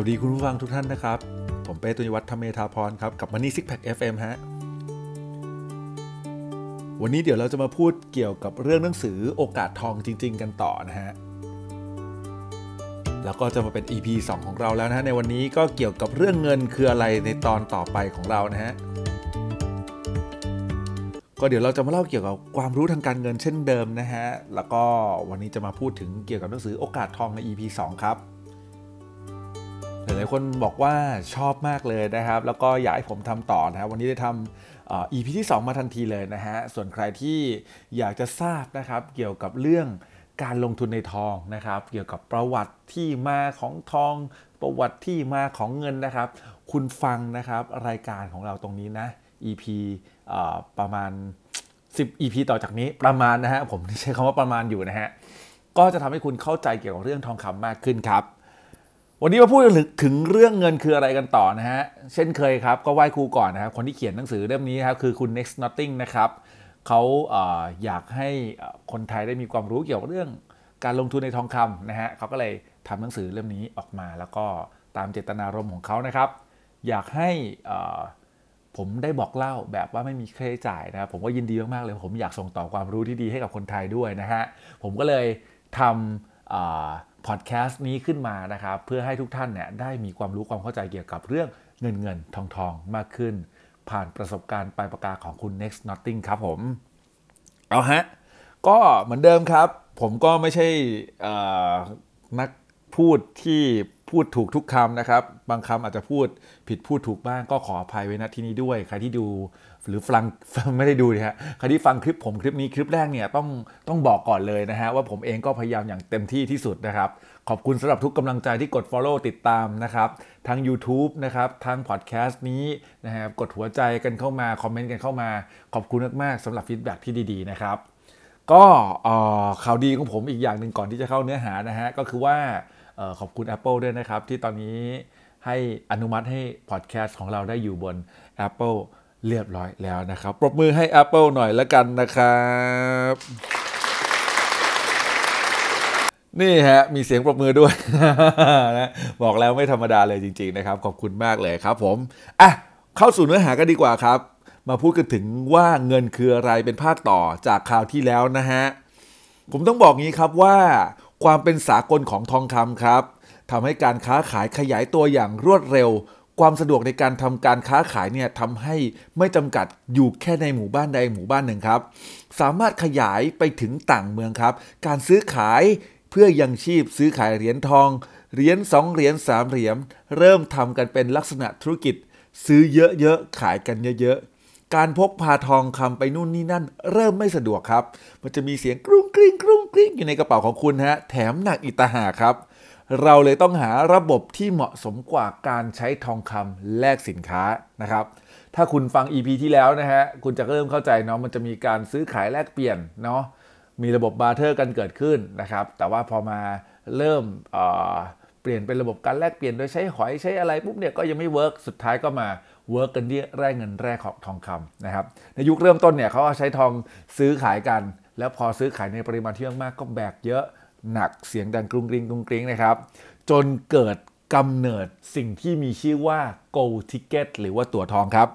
วัสดีคุณผู้ฟังทุกท่านนะครับ ผมเป้ตุนิวัฒน์ธรรมเมธาพรครับ กับมันนี่ซิกแพค FM ฮะ วันนี้เดี๋ยวเราจะมาพูดเกี่ยวกับเรื่องหนังสือโอกาสทองจริง ๆ กันต่อนะฮะ แล้วก็จะมาเป็น EP 2 ของเราแล้วนะฮะ ในวันนี้ก็เกี่ยวกับเรื่องเงินคืออะไรในตอนต่อไปของเรานะฮะ ก็เดี๋ยวเราจะมาเล่าเกี่ยวกับความรู้ทางการเงินเช่นเดิมนะฮะ แล้วก็วันนี้จะมาพูดถึงเกี่ยวกับหนังสือโอกาสทองใน EP 2 ครับ หลายๆคนบอกว่าชอบมากเลยนะครับ แล้วก็อยากให้ผมทำต่อนะครับวันนี้ได้ทำอ่อ EP ที่ 2 มาทันทีเลยนะฮะส่วนใครที่อยากจะทราบนะครับเกี่ยวกับเรื่องการลงทุนในทองนะครับ เกี่ยวกับประวัติที่มาของทอง ประวัติที่มาของเงินนะครับ คุณฟังนะครับรายการของเราตรงนี้นะ EP ประมาณ 10 EP ต่อจากนี้ประมาณนะฮะผมใช้คำว่าประมาณอยู่นะฮะก็จะทำให้คุณเข้าใจเกี่ยวกับเรื่องทองคำมากขึ้นครับ วันนี้มาพูดถึงเรื่องเงินคืออะไรกันต่อนะฮะ เช่นเคยครับ ก็ไหว้ครูก่อนนะครับ คนที่เขียนหนังสือเล่มนี้ครับคือคุณ next nothing นะครับเขาเอออยากให้คนไทยได้มีความรู้เกี่ยวกับเรื่องการลงทุนในทองคำนะฮะเขาก็เลยทำหนังสือเล่มนี้ออกมา แล้วก็ตามเจตนารมณ์ของเขานะครับ อยากให้ผมได้บอกเล่าแบบว่าไม่มีค่าใช้จ่ายนะครับผมก็ยินดีมากๆเลย ผมอยากส่งต่อความรู้ที่ดีให้กับคนไทยด้วยนะฮะผมก็เลยทำ พอดแคสต์นี้ขึ้นมานะครับเพื่อให้ทุกท่านเนี่ยได้มีความรู้ความเข้าใจเกี่ยวกับเรื่องเงินเงินทองทองมากขึ้น ผ่านประสบการณ์ปลายปากกาของคุณ next nothing ครับผม เอาฮะ ก็เหมือนเดิมครับ ผมก็ไม่ใช่นัก พูดที่พูดถูกทุกคำนะครับ บางคำอาจจะพูดผิดพูดถูกบ้างก็ขออภัยไว้ณที่นี้ด้วย ใครที่ดูหรือฟังไม่ได้ดูนะฮะใครที่ฟังคลิปผมคลิปนี้คลิปแรกเนี่ยต้องต้องบอกก่อนเลยนะฮะว่าผมเองก็พยายามอย่างเต็มที่ที่สุดนะครับ ขอบคุณสำหรับทุกกำลังใจที่กด Follow ติดตามนะครับทั้ง YouTube นะครับทั้งพอดแคสต์นี้นะครับกดหัวใจกันเข้ามา comment กันเข้ามา ขอบคุณมากๆสำหรับ feedback ที่ดีๆนะครับก็ข่าวดีของผมอีกอย่างหนึ่งก่อนที่จะเข้าเนื้อหานะฮะก็คือว่า ขอบคุณ Apple ด้วยนะครับ ที่ตอนนี้ให้อนุมัติให้พอดแคสต์ของเราได้อยู่บน Apple เรียบร้อยแล้วนะครับ ปรบมือให้ Apple หน่อยล้วกันนะครับ นี่ฮะ มีเสียงปรบมือด้วยนะบอกแล้วไม่ธรรมดาเลยจริง ๆ นะครับ ขอบคุณมากเลยครับผม อะ เข้าสู่เนื้อหากันดีกว่าครับ มาพูดกันถึงว่าเงินคืออะไรเป็นภาคต่อจากคราวที่แล้วนะฮะ ผมต้องบอกงี้ครับว่า ความเป็นสากลของทองคำครับทำให้การค้าขายขยายตัวอย่างรวดเร็ว ความสะดวกในการทำการค้าขายเนี่ยทำให้ไม่จำกัดอยู่แค่ในหมู่บ้านใดหมู่บ้านหนึ่งครับ สามารถขยายไปถึงต่างเมืองครับ การซื้อขายเพื่อยังชีพซื้อขายเหรียญทองเหรียญสองเหรียญสามเหรียญเริ่มทำกันเป็นลักษณะธุรกิจ ซื้อเยอะๆขายกันเยอะๆการพกพาทองคำไปนู่นนี่นั่น เริ่มไม่สะดวกครับ มันจะมีเสียงกรุ้งกริ้งกรุ้ง กริ้งอยู่ในกระเป๋าของคุณฮะแถมหนักอีกต่างหากครับ เราเลยต้องหาระบบที่เหมาะสมกว่าการใช้ทองคำแลกสินค้านะครับถ้าคุณฟัง EP ที่แล้วนะฮะคุณจะเริ่มเข้าใจเนาะมันจะมีการซื้อขายแลกเปลี่ยนเนาะมีระบบ barter กันเกิดขึ้นนะครับ แต่ว่าพอมาเริ่มเเปลี่ยนเป็นระบบการแลกเปลี่ยนโดยใช้หอยใช้อะไรปุ๊บเนี่ยก็ยังไม่ work สุดท้ายก็มา work กันที่แร่เงินแร่ของทองคำนะครับในยุคเริ่มต้นเนี่ยเขาใช้ทองซื้อขายกัน แล้วพอซื้อขายในปริมาณที่มากๆก็แบกเยอะหนักเสียงดังกรุงกริงกรุงกริงนะครับ จนเกิดกำเนิดสิ่งที่มีชื่อว่า gold ticket หรือว่าตั๋วทองครับ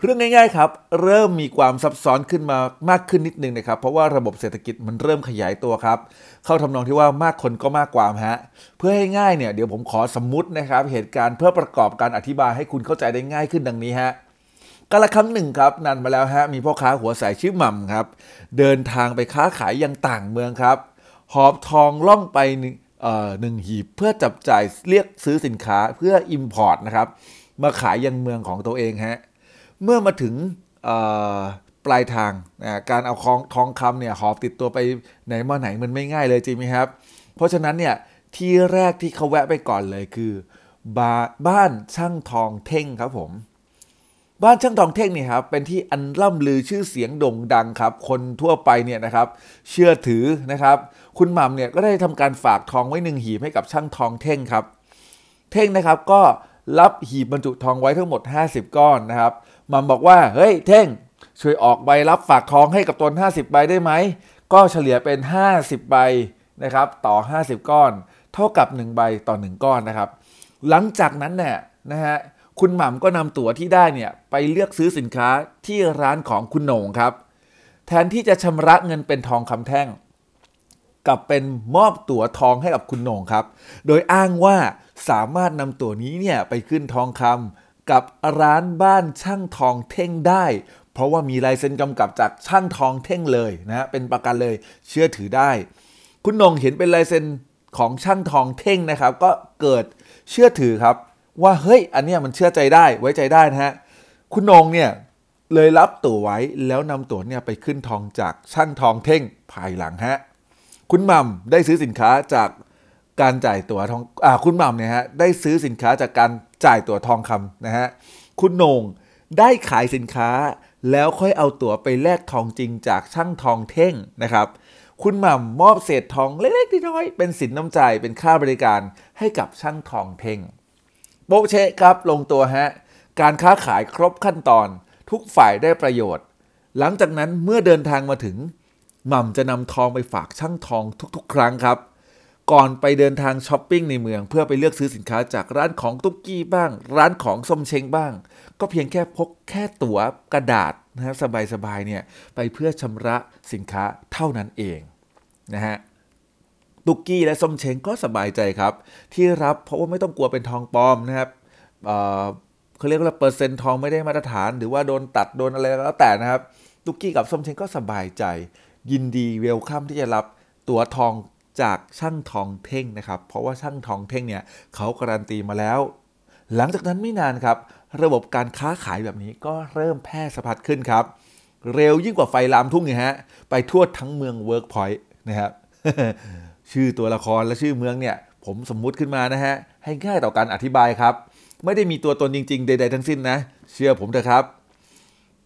เรื่องง่ายๆครับ เริ่มมีความซับซ้อนขึ้นมามากขึ้นนิดนึงนะครับ เพราะว่าระบบเศรษฐกิจมันเริ่มขยายตัวครับ เข้าทำนองที่ว่ามากคนก็มากความฮะเพื่อให้ง่ายเนี่ยเดี๋ยวผมขอสมมุตินะครับ เหตุการณ์เพื่อประกอบการอธิบายให้คุณเข้าใจได้ง่ายขึ้นดังนี้ฮะ กาละครั้งหนึ่งครับนานมาแล้วฮะมีพ่อค้าหัวใสชื่อหม่ำครับ เดินทางไปค้าขายยังต่างเมืองครับ หอบทองล่องไปหนึ่งเอ่อหนึ่งหีบเพื่อจับจ่ายเรียกซื้อสินค้าเพื่อ Import นะครับมาขายยังเมืองของตัวเองฮะเมื่อมาถึงเอ่อปลายทางนะการเอาของทองคำเนี่ยหอบติดตัวไปไหนมาไหนมันไม่ง่ายเลยจริงไหมครับ เพราะฉะนั้นเนี่ยที่แรกที่เขาแวะไปก่อนเลยคือบบ้านช่างทองเท่งครับผม บ้านช่างทองเท่งเนี่ยครับเป็นที่อันล่ำลือชื่อเสียงโด่งดังครับ คนทั่วไปเนี่ยนะครับเชื่อถือนะครับ คุณหม่ำเนี่ยก็ได้ทำการฝากทองไว้หนึ่งหีบให้กับช่างทองเท่งครับ เท่งนะครับก็รับหีบบรรจุทองไว้ทั้งหมด 50 ก้อนนะครับหมัมบอกว่าเฮ้ยเท่งช่วยออกใบรับฝากทองให้กับตน 50 ใบได้ไหมก็เฉลี่ยเป็น 50 ใบนะครับต่อ 50 ก้อน เท่ากับ 1 ใบต่อ 1 ก้อนนะครับ หลังจากนั้นเนี่ยนะฮะ คุณหม่ำก็นำตั๋วที่ได้เนี่ยไปเลือกซื้อสินค้าที่ร้านของคุณโหน่งครับ แทนที่จะชำระเงินเป็นทองคำแท่ง กลับเป็นมอบตั๋วทองให้กับคุณโหน่งครับ โดยอ้างว่าสามารถนำตั๋วนี้เนี่ยไปขึ้นทองคำกับร้านบ้านช่างทองเท่งได้ เพราะว่ามีลายเซ็นกำกับจากช่างทองเท่งเลยนะฮะเป็นประกันเลยเชื่อถือได้ คุณโหน่งเห็นเป็นลายเซ็นของช่างทองเท่งนะครับ ก็เกิดเชื่อถือครับ ว่าเฮ้ยอันเนี้ยมันเชื่อใจได้ไว้ใจได้นะฮะคุณนงเนี่ยเลยรับตั๋วไว้แล้วนำตั๋วเนี่ยไปขึ้นทองจากช่างทองเท่งภายหลังฮะคุณม่ำได้ซื้อสินค้าจากการจ่ายตั๋วทองอ่าคุณม่ำเนี่ยฮะได้ซื้อสินค้าจากการจ่ายตั๋วทองคำนะฮะคุณนงได้ขายสินค้าแล้วค่อยเอาตั๋วไปแลกทองจริงจากช่างทองเท่งนะครับ คุณหม่ำมอบเศษทองเล็กๆน้อยๆเป็นสินน้ำใจเป็นค่าบริการให้กับช่างทองเท่ง โปะเชะครับลงตัวฮะ การค้าขายครบขั้นตอน ทุกฝ่ายได้ประโยชน์ หลังจากนั้นเมื่อเดินทางมาถึง หม่ำจะนำทองไปฝากช่างทองทุกๆ ครั้งครับ ก่อนไปเดินทางช้อปปิ้งในเมือง เพื่อไปเลือกซื้อสินค้าจากร้านของตุ๊กกี้บ้าง ร้านของส้มเชงบ้าง ก็เพียงแค่พกแค่ตั๋วกระดาษนะฮะสบายๆเนี่ยไปเพื่อชำระสินค้าเท่านั้นเองนะฮะ ตุกกี้และส้มเช้งก็สบายใจครับ ที่รับเพราะว่าไม่ต้องกลัวเป็นทองปลอมนะครับเเขาเรียกว่าเปอร์เซ็นต์ทองไม่ได้มาตรฐาน หรือว่าโดนตัดโดนอะไรแล้วแต่นะครับ ตุกกี้กับส้มเช้งก็สบายใจ ยินดี welcome ที่จะรับตั๋วทองจากช่างทองเท่งนะครับ เพราะว่าช่างทองเท่งเนี่ยเขาการันตีมาแล้ว หลังจากนั้นไม่นานครับ ระบบการค้าขายแบบนี้ก็เริ่มแพร่สะพัดขึ้นครับ เร็วยิ่งกว่าไฟลามทุ่งไงฮะ ไปทั่วทั้งเมืองเวิร์กพอยต์นะครับ ชื่อตัวละครและชื่อเมืองเนี่ย ผมสมมุติขึ้นมานะฮะ ให้ง่ายต่อการอธิบายครับ ไม่ได้มีตัวตนจริง ๆ ใด ๆ ทั้งสิ้นนะ เชื่อผมเถอะครับ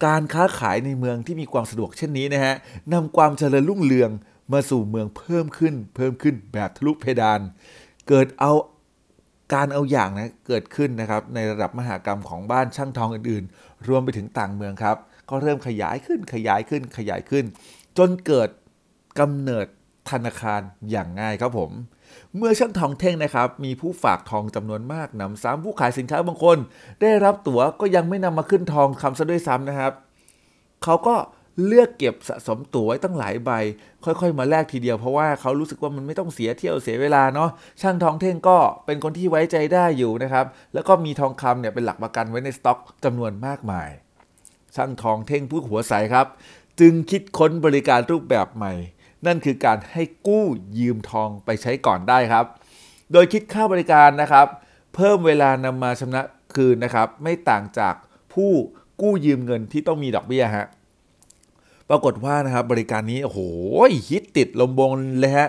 การค้าขายในเมืองที่มีความสะดวกเช่นนี้นะฮะนำความเจริญรุ่งเรืองมาสู่เมืองเพิ่มขึ้น เพิ่มขึ้นแบบทะลุเพดาน เกิดเอาการเอาอย่างนะเกิดขึ้นนะครับในระดับมหากรรมของบ้านช่างทองอื่นๆ รวมไปถึงต่างเมืองครับ ก็เริ่มขยายขึ้นขยายขึ้นขยายขึ้น จนเกิดกำเนิด ธนาคารอย่างง่ายครับผม เมื่อช่างทองเท่งนะครับ มีผู้ฝากทองจำนวนมากนำซ้ำผู้ขายสินค้าบางคน ได้รับตั๋วก็ยังไม่นำมาขึ้นทองคำซะด้วยซ้ำนะครับ เขาก็เลือกเก็บสะสมตั๋วไว้ตั้งหลายใบ ค่อยๆ มาแลกทีเดียวเพราะว่าเขารู้สึกว่ามันไม่ต้องเสียเที่ยวเสียเวลาเนาะช่างทองเท่งก็เป็นคนที่ไว้ใจได้อยู่นะครับ แล้วก็มีทองคำเนี่ยเป็นหลักประกันไว้ในสต็อกจำนวนมากมาย ช่างทองเท่งผู้หัวใสครับ จึงคิดค้นบริการรูปแบบใหม่ นั่นคือการให้กู้ยืมทองไปใช้ก่อนได้ครับ โดยคิดค่าบริการนะครับ เพิ่มเวลานำมาชำระคืนนะครับ ไม่ต่างจากผู้กู้ยืมเงินที่ต้องมีดอกเบี้ยฮะปรากฏว่านะครับบริการนี้โอ้โหฮิตติดลมบนเลยฮะ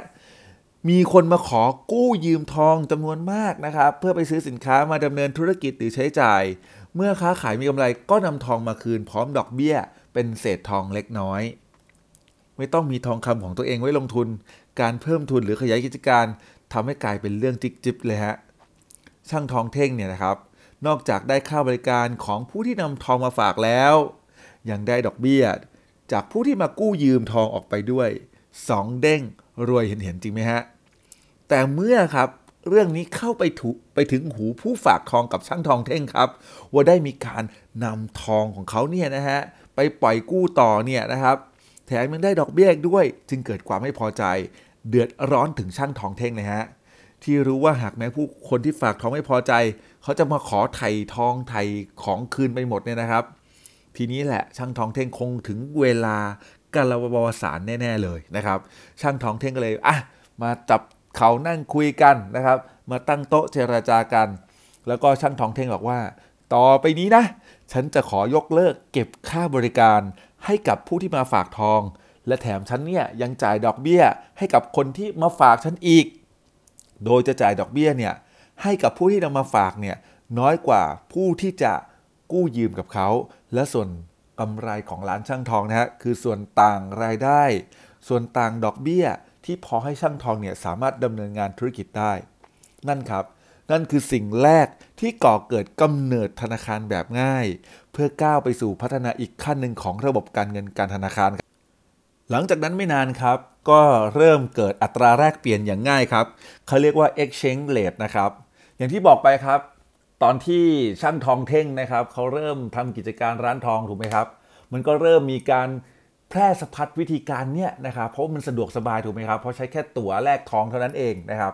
มีคนมาขอกู้ยืมทองจำนวนมากนะครับ เพื่อไปซื้อสินค้ามาดำเนินธุรกิจหรือใช้จ่าย เมื่อค้าขายมีกำไรก็นำทองมาคืนพร้อมดอกเบี้ย เป็นเศษทองเล็กน้อย ไม่ต้องมีทองคำของตัวเองไว้ลงทุน การเพิ่มทุนหรือขยายกิจการทำให้กลายเป็นเรื่องจิกจิบเลยฮะช่างทองเท่งเนี่ยนะครับ นอกจากได้ค่าบริการของผู้ที่นำทองมาฝากแล้ว ยังได้ดอกเบี้ย จากผู้ที่มากู้ยืมทองออกไปด้วย 2 เด้งรวยเห็นเห็นๆจริงไหมฮะแต่เมื่อครับเรื่องนี้เข้าไปถูไปถึงหูผู้ฝากทองกับช่างทองเท่งครับ ว่าได้มีการนำทองของเขาเนี่ยนะฮะไปปล่อยกู้ต่อเนี่ยนะครับ แถมยังได้ดอกเบี้ยอีกด้วย จึงเกิดความไม่พอใจ เดือดร้อนถึงช่างทองเท่งเลยฮะที่รู้ว่าหากแม้ผู้คนที่ฝากทองไม่พอใจ เขาจะมาขอไถ่ทองไถ่ของคืนไปหมดเนี่ยนะครับ ทีนี้แหละช่างทองเท่งคงถึงเวลากาลววสารแน่ๆเลยนะครับ ช่างทองเท่งก็เลยอะมาจับเขานั่งคุยกันนะครับ มาตั้งโต๊ะเจรจากัน แล้วก็ช่างทองเท่งบอกว่า ต่อไปนี้นะ ฉันจะขอยกเลิกเก็บค่าบริการ ให้กับผู้ที่มาฝากทอง และแถมฉันเนี่ยยังจ่ายดอกเบี้ย ให้กับคนที่มาฝากฉันอีก โดยจะจ่ายดอกเบี้ยเนี่ยให้กับผู้ที่นำมาฝากเนี่ยน้อยกว่าผู้ที่จะกู้ยืมกับเขา และส่วนกำไรของร้านช่างทองนะฮะคือส่วนต่างรายได้ ส่วนต่างดอกเบี้ยที่พอให้ช่างทองเนี่ยสามารถดำเนินงานธุรกิจได้ นั่นครับ นั่นคือสิ่งแรกที่ก่อเกิดกำเนิดธนาคารแบบง่าย เพื่อก้าวไปสู่พัฒนาอีกขั้นหนึ่งของระบบการเงินการธนาคารครับหลังจากนั้นไม่นานครับ ก็เริ่มเกิดอัตราแลกเปลี่ยนอย่างง่ายครับเขาเรียกว่า exchange rate นะครับ อย่างที่บอกไปครับ ตอนที่ช่างทองเท่งนะครับเขาเริ่มทำกิจการร้านทองถูกไหมครับ มันก็เริ่มมีการแพร่สะพัดวิธีการเนี้ยนะครับเพราะมันสะดวกสบายถูกไหมครับเพราะใช้แค่ตั๋วแลกทองเท่านั้นเองนะครับ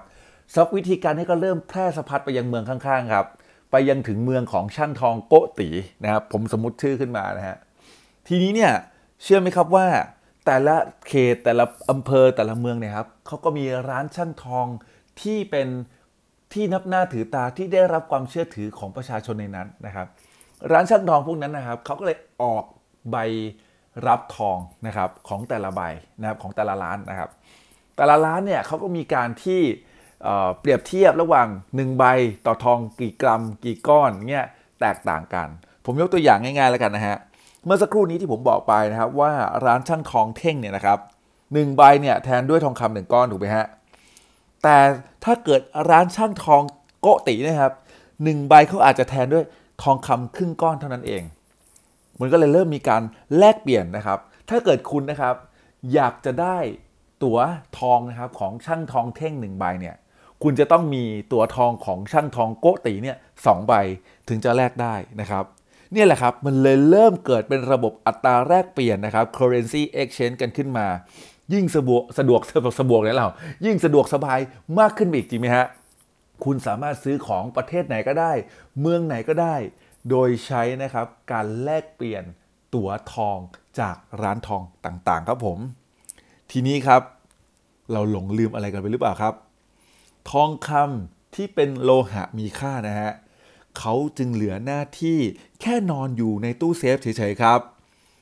ซักวิธีการนี้ก็เริ่มแพร่สะพัดไปยังเมืองข้างๆครับ ไปยังถึงเมืองของช่างทองโกตีนะครับผมสมมติชื่อขึ้นมานะฮะทีนี้เนี่ยเชื่อไหมครับว่า แต่ละเขตแต่ละอำเภอแต่ละเมืองเนี่ยครับเขาก็มีร้านช่างทองที่เป็นที่นับหน้าถือตาที่ได้รับความเชื่อถือของประชาชนในนั้นนะครับ ร้านช่างทองพวกนั้นนะครับเขาก็เลยออกใบรับทองนะครับของแต่ละใบนะครับของแต่ละร้านนะครับ แต่ละร้านเนี่ยเขาก็มีการที่ เปรียบเทียบระหว่าง 1 ใบต่อทองกี่กรัม กี่ก้อนเนี่ยแตกต่างกัน ผมยกตัวอย่างง่ายๆแล้วกันนะฮะเมื่อสักครู่นี้ที่ผมบอกไปนะครับว่าร้านช่างทองเท่งเนี่ยนะครับหนึ่งใบเนี่ยแทนด้วยทองคำหนึ่งก้อนถูกไหมฮะแต่ถ้าเกิดร้านช่างทองโกตินะครับหนึ่งใบเขาอาจจะแทนด้วยทองคำครึ่งก้อนเท่านั้นเอง มันก็เลยเริ่มมีการแลกเปลี่ยนนะครับ ถ้าเกิดคุณนะครับ อยากจะได้ตั๋วทองนะครับของช่างทองเท่งหนึ่งใบเนี่ย คุณจะต้องมีตัวทองของช่างทองโกติเนี่ยสองใบถึงจะแลกได้นะครับเนี่ยแหละครับ มันเลยเริ่มเกิดเป็นระบบอัตราแลกเปลี่ยนนะครับ currency exchange กันขึ้นมา ยิ่งสะดวกสะดวกสะดวกสะดวกเนี่ยเรายิ่งสะดวกสบายมากขึ้นไปอีกจริงไหมฮะคุณสามารถซื้อของประเทศไหนก็ได้ เมืองไหนก็ได้ โดยใช้นะครับการแลกเปลี่ยนตั๋วทองจากร้านทองต่างๆ ครับผม ทีนี้ครับ เราหลงลืมอะไรกันไปหรือเปล่าครับ ทองคำที่เป็นโลหะมีค่านะฮะเขาจึงเหลือหน้าที่แค่นอนอยู่ในตู้เซฟเฉยๆครับ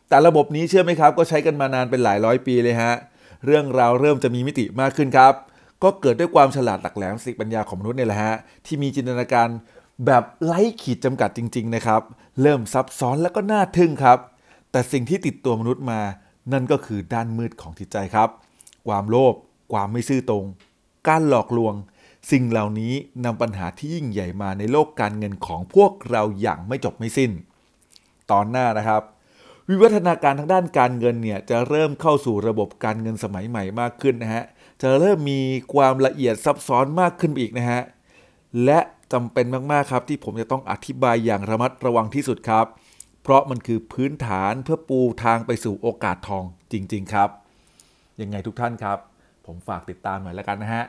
แต่ระบบนี้เชื่อไหมครับ ก็ใช้กันมานานเป็นหลายร้อยปีเลยฮะ เรื่องราวเริ่มจะมีมิติมากขึ้นครับ ก็เกิดด้วยความฉลาดหลักแหลมสิปัญญาของมนุษย์เนี่ยแหละฮะ ที่มีจินตนาการแบบไร้ขีดจำกัดจริง ๆ นะครับ เริ่มซับซ้อนแล้วก็น่าทึ่งครับ แต่สิ่งที่ติดตัวมนุษย์มา นั่นก็คือด้านมืดของจิตใจครับ ความโลภ ความไม่ซื่อตรง การหลอกลวง สิ่งเหล่านี้นำปัญหาที่ยิ่งใหญ่มาในโลกการเงินของพวกเราอย่างไม่จบไม่สิ้น ตอนหน้านะครับ วิวัฒนาการทางด้านการเงินเนี่ยจะเริ่มเข้าสู่ระบบการเงินสมัยใหม่มากขึ้นนะฮะจะเริ่มมีความละเอียดซับซ้อนมากขึ้นอีกนะฮะและจำเป็นมากๆครับที่ผมจะต้องอธิบายอย่างระมัดระวังที่สุดครับ เพราะมันคือพื้นฐานเพื่อปูทางไปสู่โอกาสทองจริง ๆ ครับ ยังไงทุกท่านครับ ผมฝากติดตามหน่อยแล้วกันนะฮะ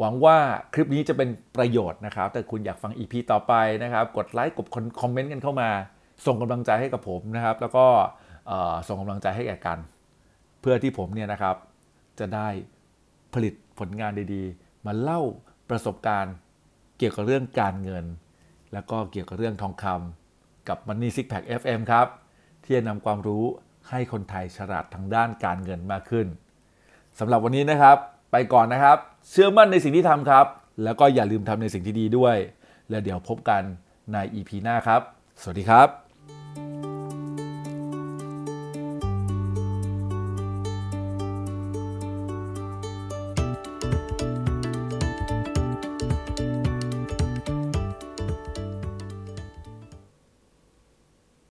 หวังว่าคลิปนี้จะเป็นประโยชน์นะครับ แต่คุณอยากฟัง EP ต่อไปนะครับ กดไลค์กดคอมเมนต์กันเข้ามา ส่งกำลังใจให้กับผมนะครับ แล้วก็ส่งกำลังใจให้แก่กัน เพื่อที่ผมเนี่ยนะครับ จะได้ผลิตผลงานดีๆ มาเล่าประสบการณ์เกี่ยวกับเรื่องการเงิน แล้วก็เกี่ยวกับเรื่องทองคำกับ Money Six Pack FM ครับ ที่จะนำความรู้ให้คนไทยฉลาดทางด้านการเงินมากขึ้นสำหรับวันนี้นะครับ ไปก่อนนะครับ เชื่อมั่นในสิ่งที่ทำครับ แล้วก็อย่าลืมทำในสิ่งที่ดีด้วย แล้วเดี๋ยวพบกันใน EP หน้าครับ สวัสดีครับ